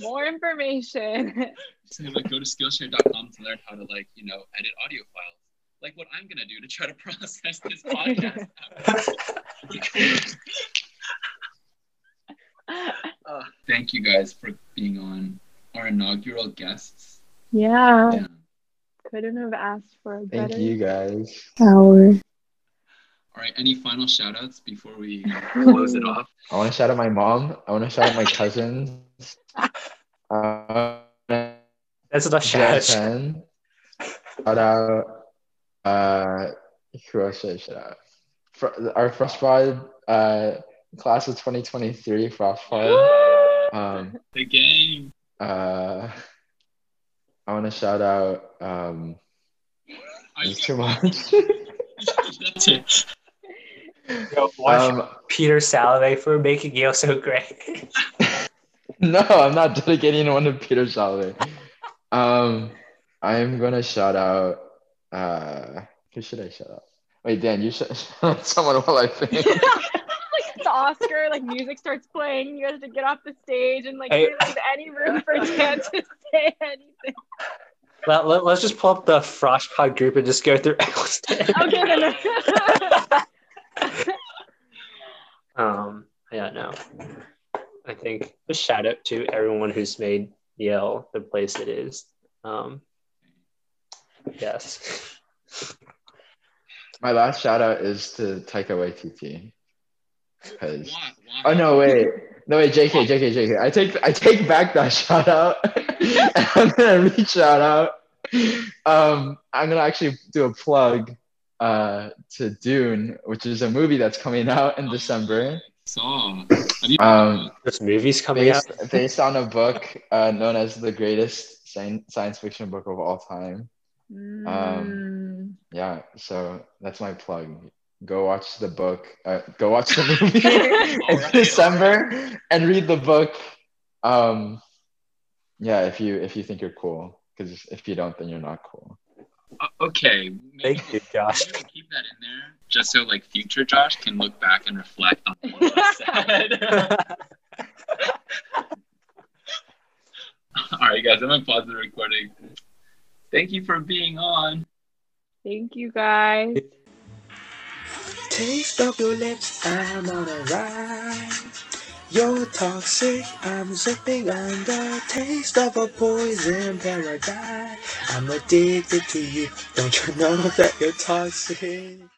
more information. So like go to Skillshare.com to learn how to like, you know, edit audio files. Like what I'm gonna do to try to process this podcast. Uh, thank you guys for being on our inaugural guests. Yeah, Yeah. couldn't have asked for a better Thank you guys. hour. All right, any final shout outs before we close it off? I want to shout out my mom. I want to shout out my cousins. Uh, that's enough shout Jen. Shout out. Uh, who else should I shout out? Fr- our Frosh pod uh, class of 2023, Frosh pod. Um, The game. uh, I want to shout out. Um, it's too much. That's it. Watch um, peter salovey for making yale so great no, I'm not dedicating one to Peter Salovey. Um, I'm gonna shout out. Uh, who should I shout out? Wait, Dan, you should shout out someone while I think. like the Oscar, like music starts playing, you guys have to get off the stage and like Hey. there isn't any room for Dan to say anything. let, let, us just pull up the frosh pod group and just go through everyone's name. Okay, then. Um yeah no i think a shout out to everyone who's made yale the place it is um yes My last shout out is to Taika Waititi. 'Cause- Why? Why? Oh no, wait. No wait, JK, JK, JK. I take I take back that shout out. I'm gonna re shout out. Um, I'm gonna actually do a plug uh to Dune, which is a movie that's coming out in December. Saw. You- Um, this movie's coming out based, based on a book uh, known as the greatest science, science fiction book of all time. Mm. Yeah, so that's my plug. Go watch the book. Uh, go watch the movie in Alright, December and read the book. Um, yeah, if you if you think you're cool, because if you don't, then you're not cool. Uh, okay. maybe Thank you, Josh. maybe Keep that in there, just so like future Josh can look back and reflect on what I said. All right, guys, I'm gonna pause the recording. Thank you for being on. Thank you guys. Taste of your lips, I'm on a ride. You're toxic, I'm zipping on the taste of a poison paradise. I'm addicted to you, don't you know that you're toxic?